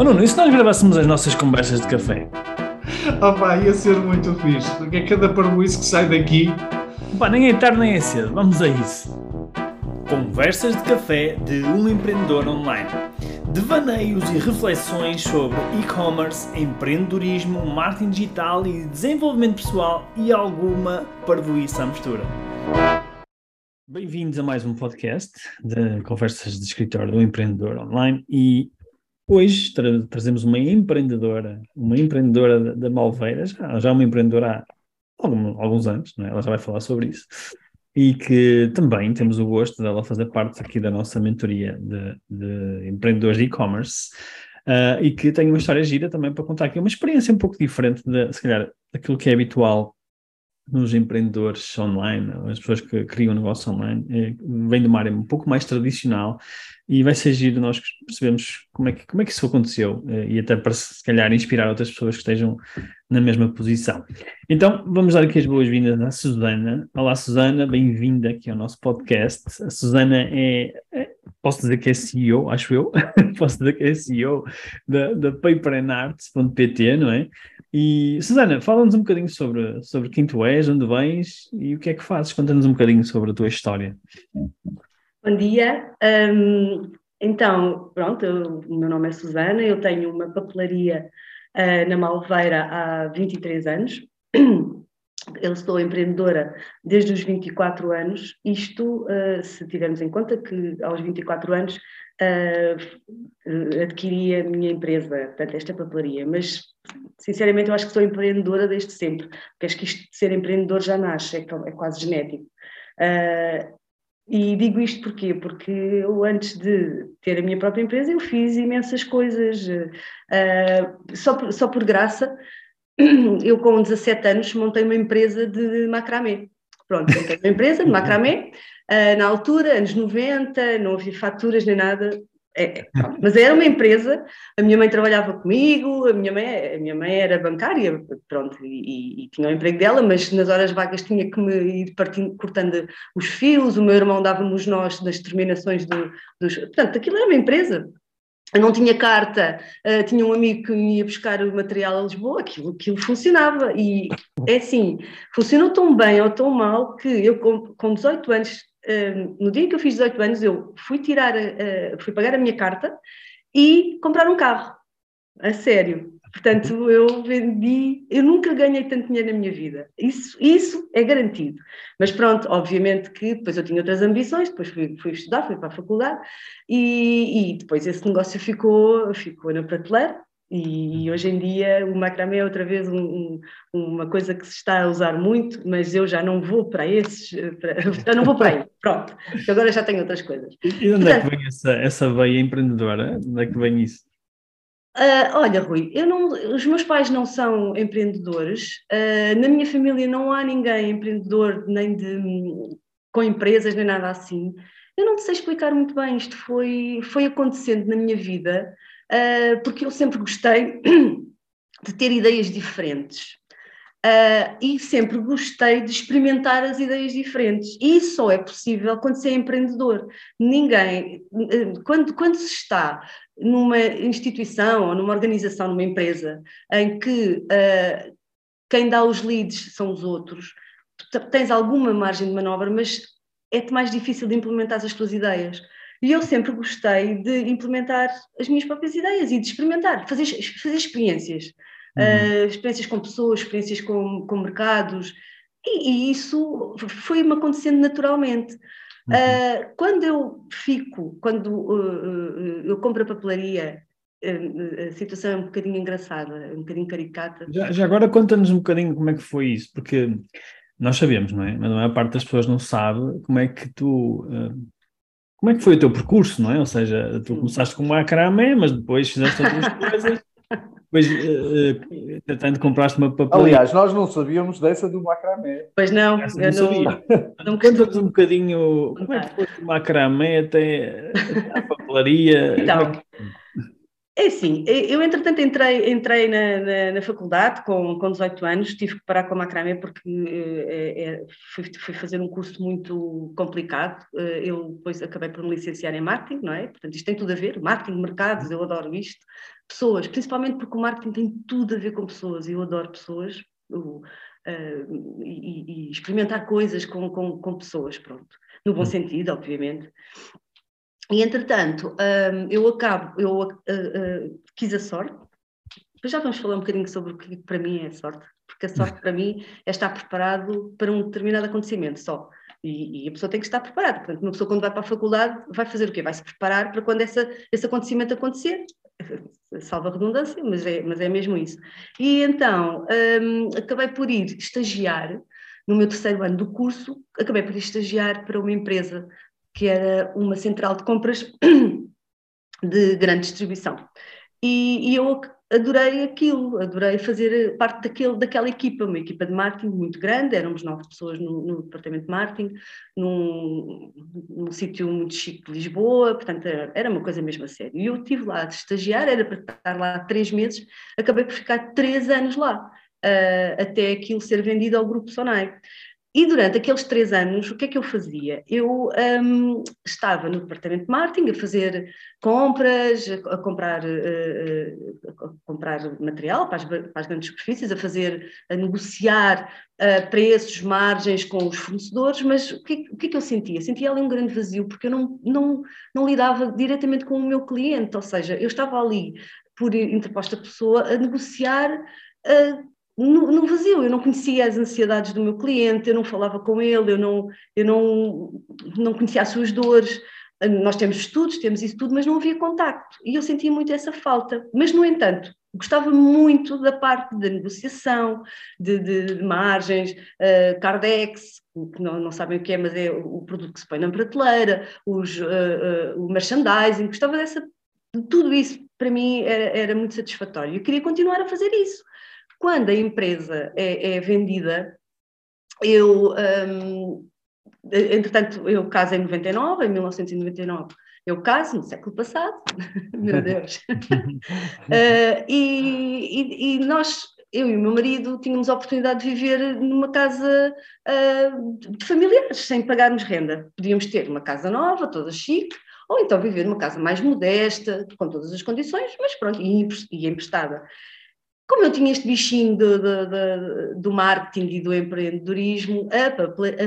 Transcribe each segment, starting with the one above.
Oh Nuno, e se nós gravássemos as nossas conversas de café? Oh pá, ia ser muito fixe, porque é cada parboice que sai daqui. Pá, nem é tarde nem é cedo, vamos a isso. Conversas de café de um empreendedor online. Devaneios e reflexões sobre e-commerce, empreendedorismo, marketing digital e desenvolvimento pessoal e alguma parvoíça à mistura. Bem-vindos a mais um podcast de conversas de escritório do empreendedor online e hoje tra trazemos uma empreendedora, uma empreendedora da Malveira, já, já uma empreendedora há algum, alguns anos, é? ela já vai falar sobre isso, e que também temos o gosto dela fazer parte aqui da nossa mentoria de, de empreendedores de e-commerce. Uh, e que tem uma história gira também para contar aqui, uma experiência um pouco diferente, de, se calhar, daquilo que é habitual nos empreendedores online, as pessoas que criam negócio online, é, vem de uma área um pouco mais tradicional e vai ser giro nós percebemos como é que, como é que isso aconteceu eh, e até para se calhar inspirar outras pessoas que estejam na mesma posição. Então vamos dar aqui as boas-vindas à Susana. Olá Susana, bem-vinda aqui ao nosso podcast. A Susana é, é, posso dizer que é CEO, acho eu, posso dizer que é CEO da, da paperandarts.pt, não é? E, Susana, fala-nos um bocadinho sobre, sobre quem tu és, onde vens e o que é que fazes. Conta-nos um bocadinho sobre a tua história. Bom dia. Um, então, pronto, o meu nome é Susana, eu tenho uma papelaria uh, na Malveira há 23 anos. Eu sou empreendedora desde os 24 anos, isto uh, se tivermos em conta que aos 24 anos uh, adquiri a minha empresa, portanto, esta papelaria, mas sinceramente eu acho que sou empreendedora desde sempre, porque acho que isto de ser empreendedor já nasce, é, é quase genético. Uh, e digo isto porquê? Porque eu, antes de ter a minha própria empresa, eu fiz imensas coisas, uh, só, por, só por graça. Eu, com 17 anos, montei uma empresa de macramê. Pronto, montei uma empresa de macramê. Uh, na altura, anos 90, não havia faturas nem nada. É, é mas era uma empresa, a minha mãe trabalhava comigo, a minha mãe, a minha mãe era bancária, pronto, e, e, tinha o emprego dela, mas nas horas vagas tinha que me ir partindo, cortando os fios, o meu irmão dava-me os nós das terminações do, dos... Portanto, aquilo era uma empresa. Eu não tinha carta, uh, tinha um amigo que me ia buscar o material a Lisboa, aquilo, aquilo funcionava. E é assim, funcionou tão bem ou tão mal que eu, com, com 18 anos, no dia que eu fiz 18 anos, eu fui tirar, uh, fui pagar a minha carta e comprar um carro, a sério. Portanto, eu vendi, eu nunca ganhei tanto dinheiro na minha vida. Isso, isso é garantido. Mas pronto, obviamente que depois eu tinha outras ambições, depois fui, fui estudar, fui para a faculdade e, e depois esse negócio ficou, ficou na prateleira e hoje em dia o macramé é outra vez um, um, uma coisa que se está a usar muito, mas eu já não vou para esses, para, já não vou para aí, pronto, agora já tenho outras coisas. E onde Portanto, é que vem essa, essa veia empreendedora? Onde é que vem isso? Uh, olha, Rui, eu não, os meus pais não são empreendedores, uh, na minha família não há ninguém empreendedor, nem de, com empresas, nem nada assim. Eu não sei explicar muito bem, isto foi, foi acontecendo na minha vida uh, porque eu sempre gostei de ter ideias diferentes. Uh, e sempre gostei de experimentar as ideias diferentes. E isso só é possível quando se é empreendedor. Ninguém, uh, quando, quando se está numa instituição ou numa organização, numa empresa, em que uh, quem dá os leads são os outros, tens alguma margem de manobra, mas é-te mais difícil de implementar as tuas ideias. E eu sempre gostei de implementar as minhas próprias ideias e de experimentar, fazer, fazer experiências. Uhum. Uh, experiências com pessoas, experiências com, com mercados, e, e isso foi-me acontecendo naturalmente. Uhum. Uh, quando eu fico, quando uh, eu compro a papelaria, a situação é um bocadinho engraçada, um bocadinho caricata. Já, já agora conta-nos um bocadinho como é que foi isso, porque nós sabemos, não é? Mas a maior parte das pessoas não sabe como é que tu como é que foi o teu percurso, não é? Ou seja, tu começaste com macramé, mas depois fizeste outras coisas. Depois, uh, uh, compraste uma papelaria. Aliás, nós não sabíamos dessa do macramé. Pois não, eu não, sabia. Não Conta-nos um bocadinho como é que foi o macramé até a papelaria. Então, É assim, eu entretanto entrei, entrei na, na, na, faculdade com, com 18 anos, tive que parar com a macramé porque é, é, fui, fui, fazer um curso muito complicado, eu depois acabei por me licenciar em marketing, não é? Portanto isto tem tudo a ver, marketing, mercados, eu adoro isto, pessoas, principalmente porque o marketing tem tudo a ver com pessoas, eu adoro pessoas, eu, uh, e, e, experimentar coisas com, com, com pessoas, pronto, no bom hum. sentido, obviamente. E, entretanto, um, eu acabo, eu uh, uh, quis a sorte, depois já vamos falar um bocadinho sobre o que para mim é sorte, porque a sorte para mim é estar preparado para um determinado acontecimento só. E, e, a pessoa tem que estar preparada. Portanto, uma pessoa quando vai para a faculdade vai fazer o quê? Vai se preparar para quando essa, esse acontecimento acontecer. Salva a redundância, mas é, mas é mesmo isso. E então, um, acabei por ir estagiar no meu terceiro ano do curso, acabei por estagiar para uma empresa que era uma central de compras de grande distribuição. E, e, eu adorei aquilo, adorei fazer parte daquele, daquela equipa, uma equipa de marketing muito grande, éramos nove pessoas no, no departamento de marketing, num, num sítio muito chique de Lisboa, portanto era, era, uma coisa mesmo a sério. E eu estive lá de estagiar, era para estar lá três meses, acabei por ficar três anos lá, uh, até aquilo ser vendido ao Grupo Sonai. E durante aqueles três anos, o que é que eu fazia? Eu um, estava no departamento de marketing a fazer compras, a, comprar, uh, a comprar material para as, para as, grandes superfícies, a fazer, a negociar uh, preços, margens com os fornecedores, mas o que, o que é que eu sentia? Sentia ali um grande vazio, porque eu não, não, não lidava diretamente com o meu cliente, ou seja, eu estava ali por interposta pessoa a negociar uh, no, no, vazio, eu não conhecia as ansiedades do meu cliente, eu não falava com ele, eu não, eu não, não conhecia as suas dores. Nós temos estudos, temos isso tudo, mas não havia contacto. E eu sentia muito essa falta. Mas, no entanto, gostava muito da parte da negociação, de, de, de margens, uh, Cardex, que não, não, sabem o que é, mas é o produto que se põe na prateleira, os, uh, uh, o merchandising, gostava dessa. Tudo isso para mim era, era muito satisfatório. Eu queria continuar a fazer isso. Quando a empresa é, é vendida, eu, um, entretanto, eu caso em 99, em 1999, eu caso no século passado, meu Deus, uh, e, e, e, nós, eu e o meu marido, tínhamos a oportunidade de viver numa casa uh, de familiares, sem pagarmos renda. Podíamos ter uma casa nova, toda chique, ou então viver numa casa mais modesta, com todas as condições, mas pronto, e emprestada como eu tinha este bichinho do, do, do, do marketing e do empreendedorismo, a,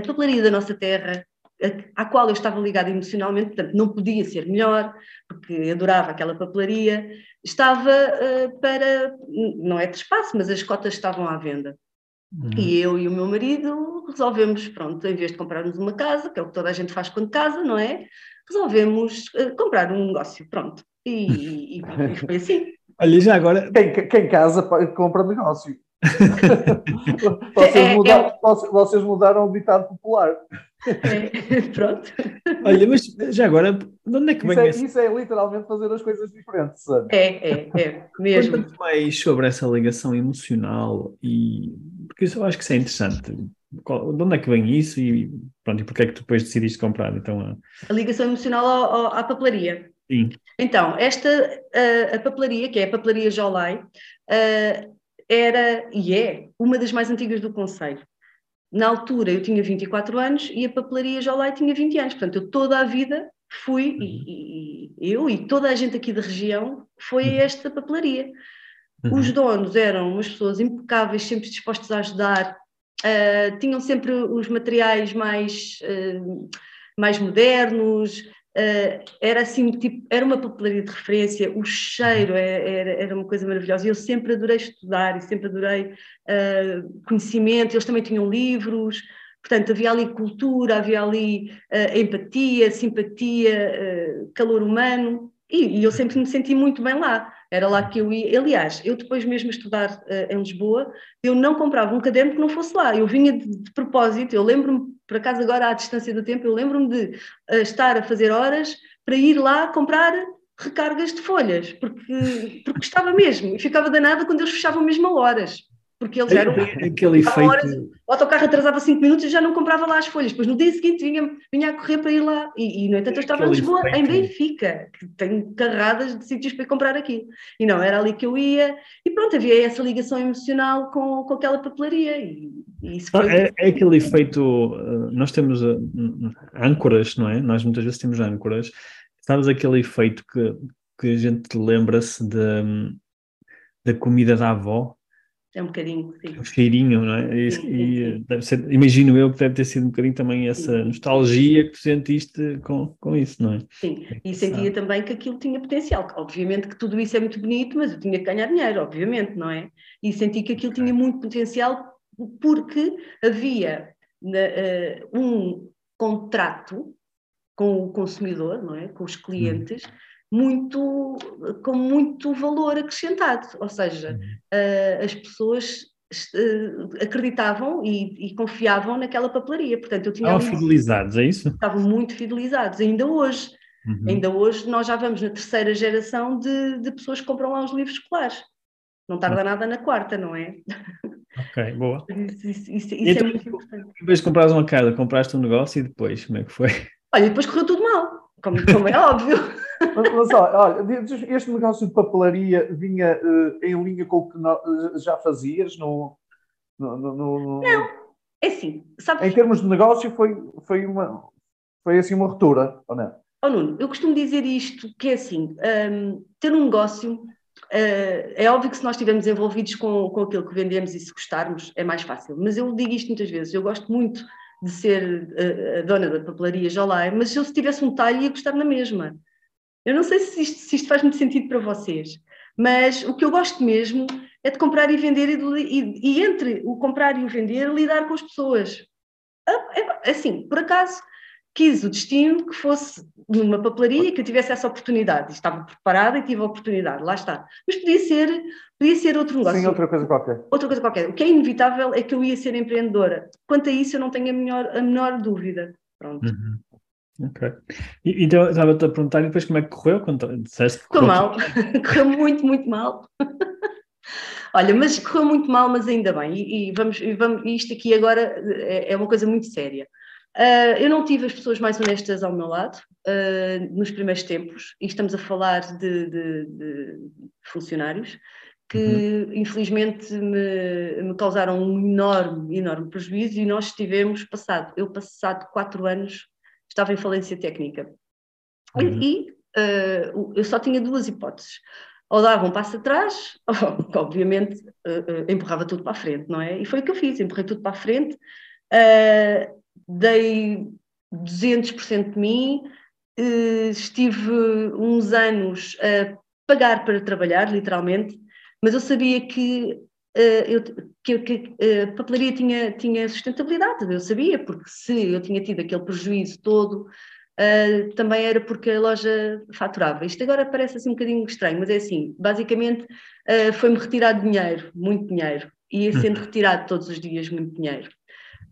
papelaria da nossa terra, à qual eu estava ligada emocionalmente, portanto não podia ser melhor, porque adorava aquela papelaria, estava uh, para, não é de espaço, mas as cotas estavam à venda. Uhum. E eu e o meu marido resolvemos, pronto, em vez de comprarmos uma casa, que é o que toda a gente faz quando casa, não é? Resolvemos uh, comprar um negócio, pronto. E, e, e foi assim. Olha, já agora. Quem, quem casa compra negócio. vocês, é, mudaram, é... vocês, mudaram o ditado popular. É, pronto. Olha, mas já agora, de onde é que vem isso é, esse... isso é literalmente fazer as coisas diferentes, sabe? É, é, é, mesmo. Conta-me mais sobre essa ligação emocional e... Porque eu acho que isso é interessante. De onde é que vem isso e, pronto, e porquê é que tu depois decidiste comprar? Então, a... a ligação emocional ao, ao, à papelaria. Sim. Então, esta, a, a papelaria, que é a papelaria Jolai, uh, era e é uma das mais antigas do Conselho. Na altura eu tinha 24 anos e a papelaria Jolai tinha 20 anos, portanto eu toda a vida fui, uhum. e, e, eu e toda a gente aqui da região foi a uhum. esta papelaria. Uhum. Os donos eram umas pessoas impecáveis, sempre dispostos a ajudar, uh, tinham sempre os materiais mais, uh, mais modernos, Uh, era assim, tipo, era uma papelaria de referência, o cheiro é, era, era uma coisa maravilhosa. Eu sempre adorei estudar e sempre adorei uh, conhecimento. Eles também tinham livros, portanto, havia ali cultura, havia ali uh, empatia, simpatia, calor humano. E, e, eu sempre me senti muito bem lá. Era lá que eu ia. Aliás, eu depois mesmo estudar em Lisboa, eu não comprava um caderno que não fosse lá. Eu vinha de, de propósito. Eu lembro-me por acaso agora à distância do tempo, eu lembro-me de uh, estar a fazer horas para ir lá comprar recargas de folhas, porque, porque gostava mesmo, e ficava danada quando eles fechavam mesmo a horas. Porque eles eram. Aquele efeito. O autocarro atrasava 5 minutos e já não comprava lá as folhas. Depois no dia seguinte vinha, vinha a correr para ir lá. E, e no entanto, eu estava Aquele em Lisboa, efeito. em Benfica, que tenho carradas de sítios para comprar aqui. E não, era ali que eu ia. E pronto, havia essa ligação emocional com, com aquela papelaria. E, e isso foi... é, é, aquele efeito. Eh, nós temos uh, âncoras, não é? Nós muitas vezes temos âncoras. Sabes aquele efeito que, que a gente lembra-se da comida da avó? É um bocadinho, sim. O cheirinho, não é? E, sim, e sim. Deve ser, imagino eu que deve ter sido um bocadinho também essa nostalgia que tu sentiste com, com isso, não é? Sim, é e sentia também que aquilo tinha potencial. Obviamente que tudo isso é muito bonito, mas eu tinha que ganhar dinheiro, obviamente, não é? E senti que aquilo tinha muito potencial porque havia uh, um contrato com o consumidor, não é? Com os clientes. Hum muito, com muito valor acrescentado, ou seja, uh, as pessoas uh, acreditavam e, e, confiavam naquela papelaria. Portanto, eu tinha Estavam fidelizados, é isso? Estavam muito fidelizados, ainda hoje. Uhum. Ainda hoje nós já vamos na terceira geração de, de pessoas que compram lá os livros escolares. Não tarda uhum. nada na quarta, não é? Ok, boa. Isso, isso, isso, isso é então, é muito importante. Depois de comprares uma casa, compraste um negócio e depois, como é que foi? Olha, depois correu tudo mal, como, como é óbvio. Mas, olha, este negócio de papelaria vinha uh, em linha com o que eh, já fazias no, no, no, no, Não, é assim, sabes... Em termos de negócio foi, foi, uma, foi assim uma ruptura, ou não? Oh Nuno, eu costumo dizer isto, que é assim, um, ter um negócio, uh, é óbvio que se nós estivermos envolvidos com, com aquilo que vendemos e se gostarmos, é mais fácil, mas eu digo isto muitas vezes, eu gosto muito de ser a dona da papelaria Jolai, mas se eu tivesse um talho ia gostar na mesma. Eu não sei se isto, se isto, faz muito sentido para vocês, mas o que eu gosto mesmo é de comprar e vender e, de, e, e entre o comprar e o vender, lidar com as pessoas. Ah, é, assim, por acaso, quis o destino que fosse numa papelaria que eu tivesse essa oportunidade. Estava preparada e tive a oportunidade, lá está. Mas podia ser, podia ser outro negócio. Sim, outra coisa qualquer. Outra coisa qualquer. O que é inevitável é que eu ia ser empreendedora. Quanto a isso, eu não tenho a menor, a menor dúvida. Pronto. Uhum. Ok. E, então, estava-te a perguntar e depois como é que correu? Quando disseste que correu mal. correu muito, muito mal. Olha, mas correu muito mal, mas ainda bem. E, e vamos, e vamos, isto aqui agora é, é uma coisa muito séria. Uh, eu não tive as pessoas mais honestas ao meu lado uh, nos primeiros tempos, e estamos a falar de, de, de funcionários que uhum. infelizmente me, me, causaram um enorme, enorme prejuízo e nós tivemos passado, eu passado quatro anos estava em falência técnica. Uhum. E uh, eu só tinha duas hipóteses. Ou dava um passo atrás, ou, obviamente uh, uh, empurrava tudo para a frente, não é? E foi o que eu fiz, empurrei tudo para a frente, dei 200% de mim, estive uns anos a pagar para trabalhar, literalmente, mas eu sabia que eu, que, que uh, a papelaria tinha, tinha sustentabilidade, eu sabia, porque se eu tinha tido aquele prejuízo todo, uh, também era porque a loja faturava. Isto agora parece assim um bocadinho estranho, mas é assim, basicamente foi-me retirado dinheiro, muito dinheiro, e ia sendo uhum. retirado todos os dias muito dinheiro.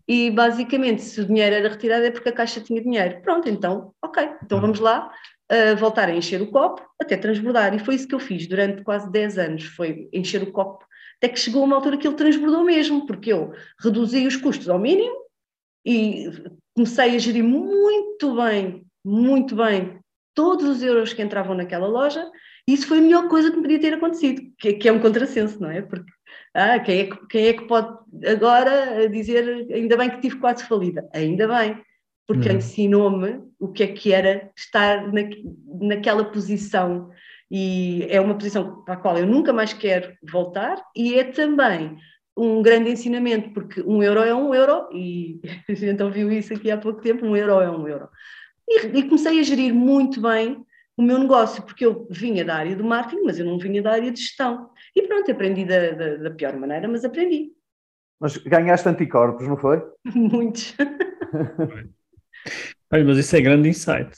E basicamente, se o dinheiro era retirado é porque a caixa tinha dinheiro. Pronto, então, ok, então vamos lá, Uh, voltar a encher o copo até transbordar. E foi isso que eu fiz durante quase 10 anos: foi encher o copo até que chegou uma altura que ele transbordou mesmo, porque eu reduzi os custos ao mínimo e comecei a gerir muito bem, muito bem, todos os euros que entravam naquela loja, e isso foi a melhor coisa que me podia ter acontecido, que, que é um contrassenso, não é? Porque ah, quem, é que, quem é que pode agora dizer ainda bem que tive quase falida? Ainda bem, porque uhum. ensinou-me o que é que era estar na, naquela posição e é uma posição para a qual eu nunca mais quero voltar e é também um grande ensinamento, porque um euro é um euro, e a gente ouviu isso aqui há pouco tempo, um euro é um euro. E, e, comecei a gerir muito bem o meu negócio, porque eu vinha da área do marketing, mas eu não vinha da área de gestão. E pronto, aprendi da, da, da pior maneira, mas aprendi. Mas ganhaste anticorpos, não foi? Muitos. Olha, mas isso é grande insight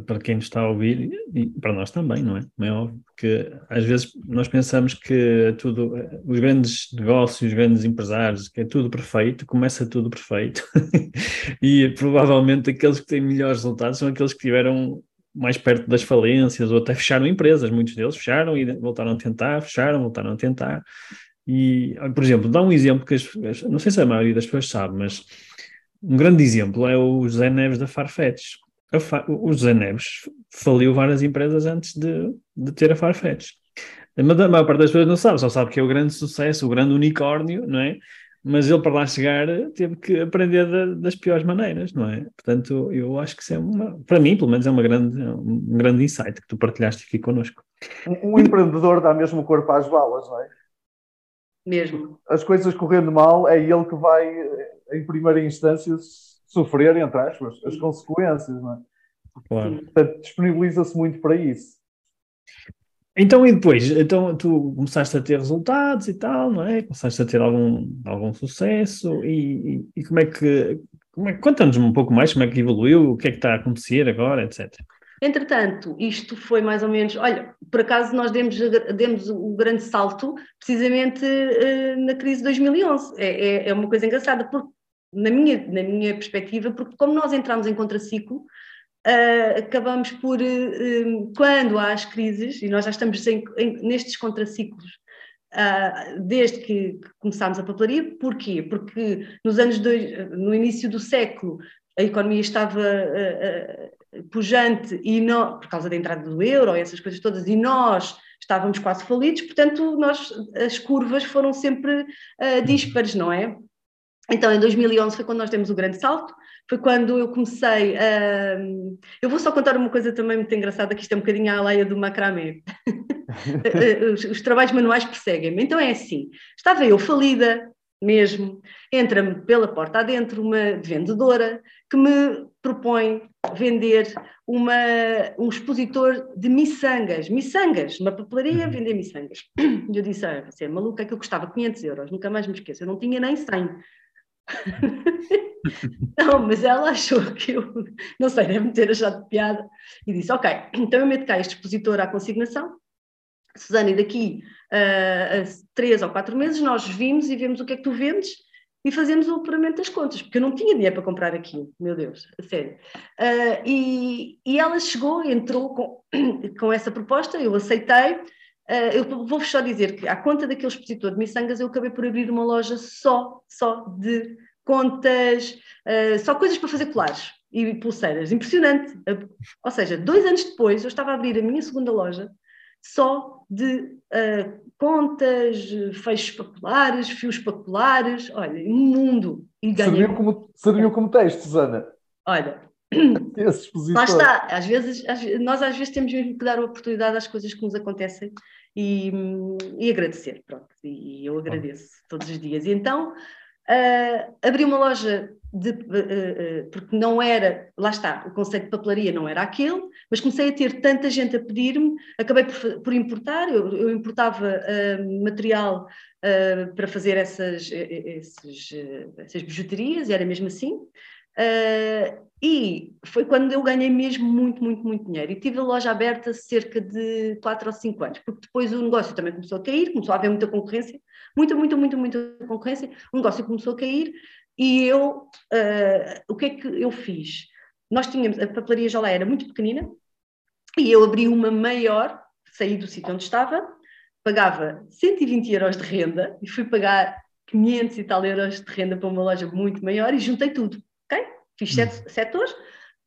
para quem nos está a ouvir e para nós também, não é? Não é óbvio que às vezes nós pensamos que tudo, os grandes negócios, os grandes empresários, que é tudo perfeito, começa tudo perfeito e provavelmente aqueles que têm melhores resultados são aqueles que tiveram mais perto das falências ou até fecharam empresas, muitos deles fecharam e voltaram a tentar, fecharam, voltaram a tentar E, por exemplo, dá um exemplo que as, não sei se a maioria das pessoas sabe, mas um grande exemplo é o José Neves da Farfetch. O José Neves faliu várias empresas antes de, de ter a Farfetch. Mas a maior parte das pessoas não sabe, só sabe que é o grande sucesso, o grande unicórnio, não é? Mas ele, para lá chegar, teve que aprender da, das piores maneiras, não é? Portanto, eu acho que isso é uma, para mim, pelo menos, é uma grande, um grande insight que tu partilhaste aqui connosco. Um, um empreendedor dá mesmo o corpo às balas, não é? Mesmo. As coisas correndo mal, é ele que vai, em primeira instância, sofrer, entre aspas, as consequências, não é? Claro. Portanto, disponibiliza-se muito para isso. Então, e depois? Então, tu começaste a ter resultados e tal, não é? Começaste a ter algum, algum sucesso e, e, e como é que... Como é, Conta-nos um pouco mais como é que evoluiu, o que é que está a acontecer agora, etc. Entretanto, isto foi mais ou menos. Olha, por acaso nós demos, demos o grande salto precisamente uh, na crise de 2011. É, é, é, uma coisa engraçada, porque, na, minha, na minha perspectiva, porque como nós entramos em contraciclo, uh, acabamos por, uh, quando há as crises, e nós já estamos em, em, nestes contraciclos uh, desde que, começámos a papelaria, porquê? Porque nos anos dois, no início do século a economia estava pujante e por causa da entrada do euro, essas coisas todas, e nós estávamos quase falidos, portanto nós, as curvas foram sempre díspares, não é? Então, em 2011 foi quando nós demos o grande salto, foi quando eu comecei a. Eu vou só contar uma coisa também muito engraçada, que isto é um bocadinho a leia do macramé. os, os, trabalhos manuais perseguem-me. Então é assim: estava eu falida mesmo, entra-me pela porta adentro uma vendedora que me propõe vender uma, um expositor de miçangas, miçangas, uma papelaria, uhum. vender miçangas. E eu disse, ah, você é maluca que eu custava 500 euros, nunca mais me esqueço, eu não tinha nem 100. não, mas ela achou que eu, não sei, deve-me ter achado piada e disse: Ok, então eu meto cá este expositor à consignação. Susana, daqui uh, a três ou quatro meses nós vimos e vemos o que é que tu vendes e fazemos o apuramento das contas, porque eu não tinha dinheiro para comprar aquilo, meu Deus, a sério. Uh, e, e ela chegou, entrou com, com essa proposta, eu aceitei. Uh, eu vou-vos só dizer que, à conta daquele expositor de miçangas, eu acabei por abrir uma loja só, só de contas, uh, só coisas para fazer colares e pulseiras. Impressionante. Ou seja, dois anos depois eu estava a abrir a minha segunda loja só de uh, contas, fechos papulares, fios papulares, olha, um mundo. E Serviu como, serviu como texto, Susana. Olha, lá está, às vezes, às, nós às vezes temos mesmo que dar a oportunidade às coisas que nos acontecem e, e agradecer, pronto, e eu agradeço todos os dias. E então, Uh, abri uma loja de, uh, uh, porque não era, lá está, o conceito de papelaria não era aquele, mas comecei a ter tanta gente a pedir-me, acabei por, por importar, eu, eu importava material para fazer essas, esses, essas bijuterias, e era mesmo assim. Uh, e foi quando eu ganhei mesmo muito, muito, muito dinheiro. E tive a loja aberta cerca de 4 ou 5 anos, porque depois o negócio também começou a cair, começou a haver muita concorrência, muita, muita, muita, muita concorrência. O negócio começou a cair e eu, uh, o que é que eu fiz? Nós tínhamos, a papelaria já lá era muito pequenina e eu abri uma maior, saí do sítio onde estava, pagava 120 euros de renda e fui pagar 500 e tal euros de renda para uma loja muito maior e juntei tudo Fiz sete hum. setores,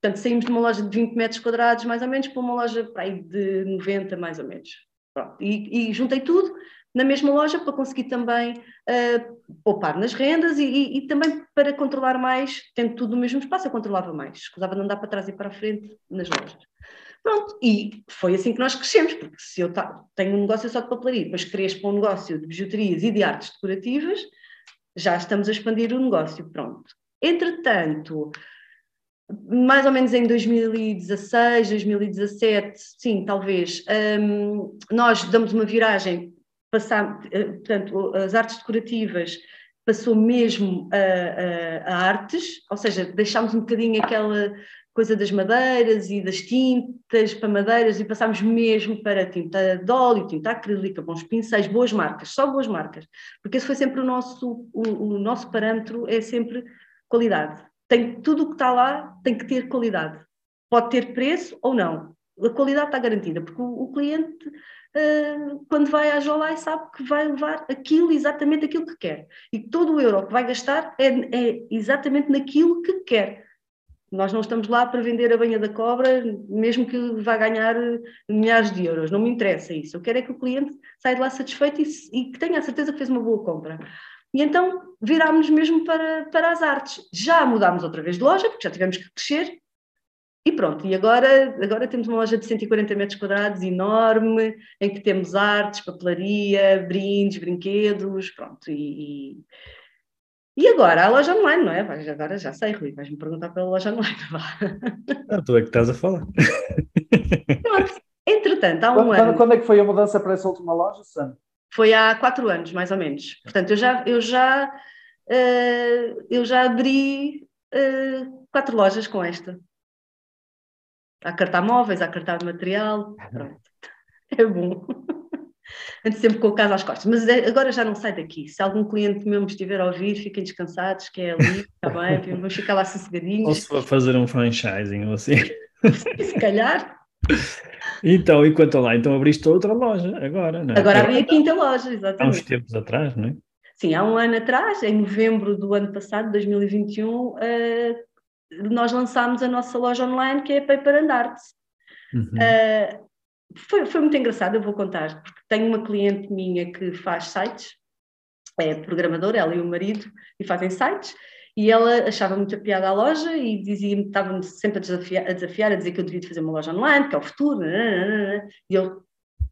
portanto saímos de uma loja de 20 metros quadrados mais ou menos para uma loja aí, de 90 mais ou menos. Pronto. E, e, juntei tudo na mesma loja para conseguir também uh, poupar nas rendas e, e, e, também para controlar mais, tendo tudo no mesmo espaço, eu controlava mais, escusava de andar para trás e para a frente nas lojas. Pronto, e foi assim que nós crescemos, porque se eu tenho um negócio só de papelaria, cresço para um negócio de bijuterias e de artes decorativas, já estamos a expandir o negócio, pronto. Entretanto, mais ou menos em 2016, 2017, sim, talvez, um, nós damos uma viragem, passar, eh, portanto, as artes decorativas passou mesmo a, a, a, artes, ou seja, deixámos um bocadinho aquela coisa das madeiras e das tintas para madeiras e passámos mesmo para tinta de óleo, tinta acrílica, bons pincéis, boas marcas, só boas marcas, porque esse foi sempre o nosso, o, o nosso parâmetro, é sempre qualidade. Tem, tudo o que está lá tem que ter qualidade. Pode ter preço ou não. A qualidade está garantida, porque o, o cliente uh, quando vai à Jolai, sabe que vai levar aquilo, exatamente aquilo que quer. E todo o euro que vai gastar é, é exatamente naquilo que quer. Nós não estamos lá para vender a banha da cobra, mesmo que vá ganhar milhares de euros. Não me interessa isso. Eu quero é que o cliente saia de lá satisfeito e, e que tenha a certeza que fez uma boa compra. E então virámos mesmo para, para as artes. Já mudámos outra vez de loja, porque já tivemos que crescer, e pronto, e agora, agora temos uma loja de 140 metros quadrados enorme, em que temos artes, papelaria, brindes, brinquedos, pronto. E, e agora a loja online, não é? Agora já sei, Rui, vais-me perguntar pela loja online. Não, tu é que estás a falar. Pronto. Entretanto, há um quando, ano. Quando é que foi a mudança para essa última loja, Sam? Foi há quatro anos, mais ou menos. Portanto, eu já, eu já, uh, eu já abri uh, quatro lojas com esta a cartar móveis, a cartar material, pronto. É bom. Antes sempre com o caso às costas, mas é, agora já não sai daqui. Se algum cliente meu me estiver a ouvir, fiquem descansados, que é ali, está bem, vamos ficar lá sossegadinhos. Ou se for fazer um franchising ou assim. Se calhar. Então, e quanto lá? Então abriste outra loja agora, não é? Agora abri a quinta loja, exatamente. Há uns tempos atrás, não é? Sim, há um ano atrás, em novembro do ano passado, 2021, uh, nós lançámos a nossa loja online, que é a Paper and Art. Uhum. Uh, foi, foi muito engraçado, eu vou contar, porque tenho uma cliente minha que faz sites, é programadora, ela e o marido, e fazem sites, e ela achava muito a piada à loja e dizia-me, estava-me sempre a desafiar, a desafiar, a dizer que eu devia fazer uma loja online, que é o futuro, e eu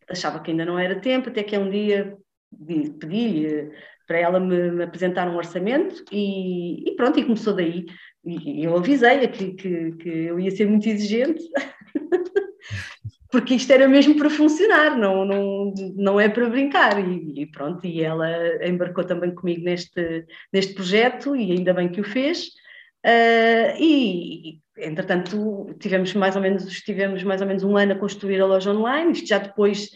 achava que ainda não era tempo, até que um dia pedi-lhe para ela me, me, apresentar um orçamento e, e, pronto, e começou daí. E eu avisei que, que, que eu ia ser muito exigente, porque isto era mesmo para funcionar, não, não, não é para brincar. E, e, pronto, e ela embarcou também comigo neste, neste projeto e ainda bem que o fez. Uh, e, entretanto, tivemos mais ou menos, estivemos mais ou menos um ano a construir a loja online, isto já depois,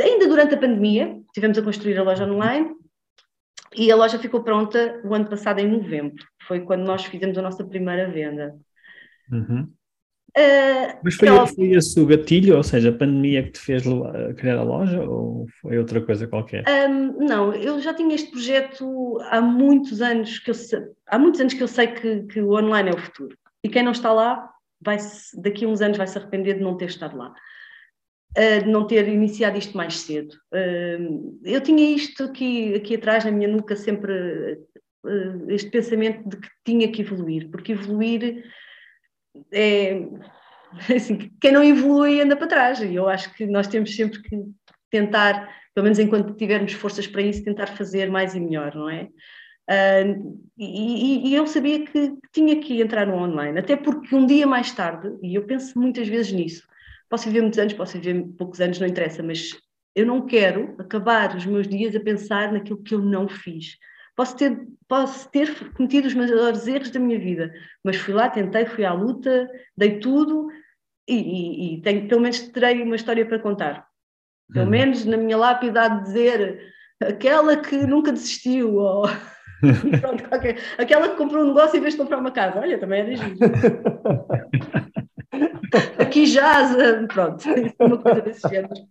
ainda durante a pandemia, tivemos a construir a loja online, e a loja ficou pronta o ano passado, em novembro. Foi quando nós fizemos a nossa primeira venda. Uhum. Uh, Mas foi, foi esse o gatilho, ou seja, a pandemia que te fez criar a loja ou foi outra coisa qualquer? Um, não, eu já tinha este projeto há muitos anos que eu sei, há muitos anos que eu sei que, que o online é o futuro. E quem não está lá, vai daqui a uns anos vai se arrepender de não ter estado lá de não ter iniciado isto mais cedo. eu tinha isto aqui, aqui atrás na minha nuca sempre este pensamento de que tinha que evoluir, porque evoluir é assim, quem não evolui anda para trás, e eu acho que nós temos sempre que tentar, pelo menos enquanto tivermos forças para isso, tentar fazer mais e melhor, não é? Uh, e, e, eu sabia que tinha que entrar no online, até porque um dia mais tarde, e eu penso muitas vezes nisso, Posso viver muitos anos, posso viver poucos anos, não interessa, mas eu não quero acabar os meus dias a pensar naquilo que eu não fiz. Posso ter, posso ter cometido os maiores erros da minha vida, mas fui lá, tentei, fui à luta, dei tudo e, e, e tenho, pelo menos terei uma história para contar. Pelo hum. menos na minha lápida de dizer aquela que nunca desistiu, ou pronto, okay. aquela que comprou um negócio em vez de comprar uma casa. Olha, também era giro. aqui jaz, pronto, uma coisa desse género.